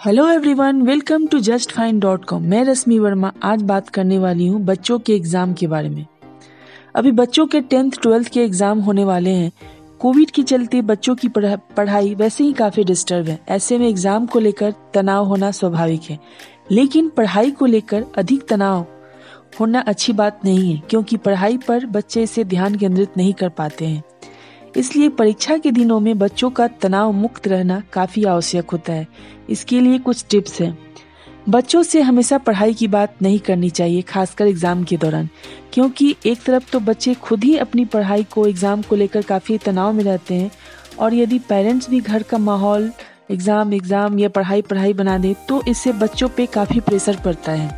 Hello everyone welcome to just fine dot com मैं रश्मि वर्मा आज बात करने वाली हूँ बच्चों के एग्ज़ाम के बारे में। अभी बच्चों के टेंथ ट्वेल्थ के एग्ज़ाम होने वाले हैं। कोविड के चलते बच्चों की पढ़ाई वैसे ही काफ़ी डिस्टर्ब है। ऐसे में एग्ज़ाम को लेकर तनाव होना स्वाभाविक है। लेकिन पढ़ाई को लेकर अधिक तनाव होना अच्छी बात नहीं है, क्योंकि पढ़ाई पर बच्चे इसे ध्यान केंद्रित नहीं कर पाते हैं। इसलिए परीक्षा के दिनों में बच्चों का तनाव मुक्त रहना काफ़ी आवश्यक होता है। इसके लिए कुछ टिप्स हैं। बच्चों से हमेशा पढ़ाई की बात नहीं करनी चाहिए, खासकर एग्ज़ाम के दौरान, क्योंकि एक तरफ़ तो बच्चे खुद ही अपनी पढ़ाई को, एग्ज़ाम को लेकर काफ़ी तनाव में रहते हैं, और यदि पेरेंट्स भी घर का माहौल, एग्ज़ाम एग्ज़ाम या पढ़ाई पढ़ाई बना दे तो इससे बच्चों पे काफ़ी प्रेशर पड़ता है।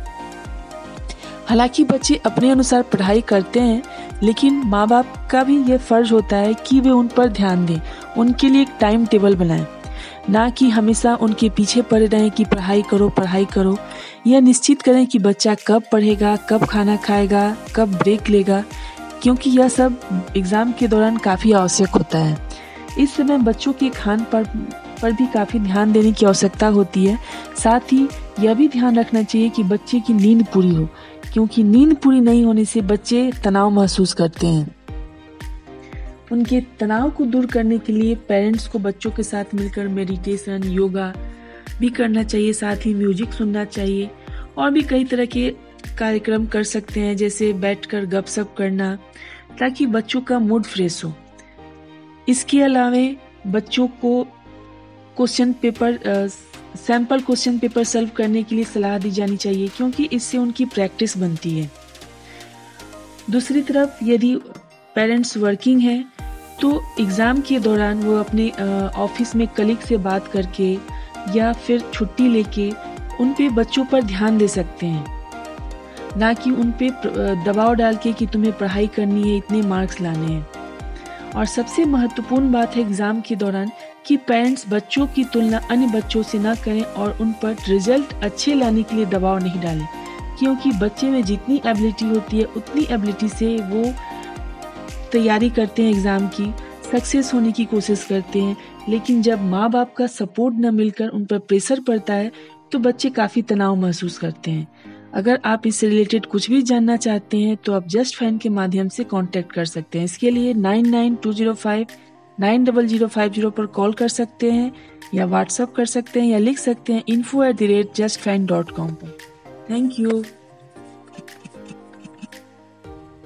हालाँकि बच्चे अपने अनुसार पढ़ाई करते हैं लेकिन माँ बाप का भी ये फ़र्ज़ होता है कि वे उन पर ध्यान दें, उनके लिए एक टाइम टेबल बनाएँ। ना कि हमेशा उनके पीछे पड़े रहें कि पढ़ाई करो पढ़ाई करो। यह निश्चित करें कि बच्चा कब पढ़ेगा, कब खाना खाएगा, कब ब्रेक लेगा, क्योंकि यह सब एग्ज़ाम के दौरान काफ़ी आवश्यक होता है। इस समय बच्चों के खान पर पर भी काफ़ी ध्यान देने की आवश्यकता होती है। साथ ही यह भी ध्यान रखना चाहिए कि बच्चे की नींद पूरी हो। क्योंकि नींद पूरी नहीं होने से बच्चे तनाव महसूस करते हैं। उनके तनाव को दूर करने के लिए पेरेंट्स को बच्चों के साथ मिलकर मेडिटेशन, योगा भी करना चाहिए, साथ ही म्यूज़िक सुनना चाहिए और भी कई तरह के कार्यक्रम कर सकते हैं, जैसे बैठकर गपशप करना, ताकि बच्चों का मूड फ्रेश हो। इसके अलावे बच्चों को question paper sample question paper solve करने के लिए सलाह दी जानी चाहिए, क्योंकि इससे उनकी प्रैक्टिस बनती है। दूसरी तरफ़, यदि पेरेंट्स वर्किंग हैं तो एग्ज़ाम के दौरान वो अपने ऑफ़िस में कलीग से बात करके या फिर छुट्टी लेके उन पे बच्चों पर ध्यान दे सकते हैं। ना कि उन पे दबाव डाल के कि तुम्हें पढ़ाई करनी है, इतने मार्क्स लाने हैं। और सबसे महत्वपूर्ण बात है, एग्ज़ाम के दौरान कि पेरेंट्स बच्चों की तुलना अन्य बच्चों से न करें और उन पर रिज़ल्ट अच्छे लाने के लिए दबाव नहीं डालें। क्योंकि बच्चे में जितनी एबिलिटी होती है, उतनी एबिलिटी से वो तैयारी करते हैं एग्ज़ाम की सक्सेस होने की कोशिश करते हैं। लेकिन जब माँ बाप का सपोर्ट न मिलकर उन पर प्रेशर पड़ता है तो बच्चे काफ़ी तनाव महसूस करते हैं। अगर आप इससे रिलेटेड कुछ भी जानना चाहते हैं तो आप जस्ट फ़ैन के माध्यम से कांटेक्ट कर सकते हैं। इसके लिए nine nine two zero five nine double zero five zero पर कॉल कर सकते हैं या व्हाट्सअप कर सकते हैं या लिख सकते हैं info at the rate just fine dot com पर। Thank you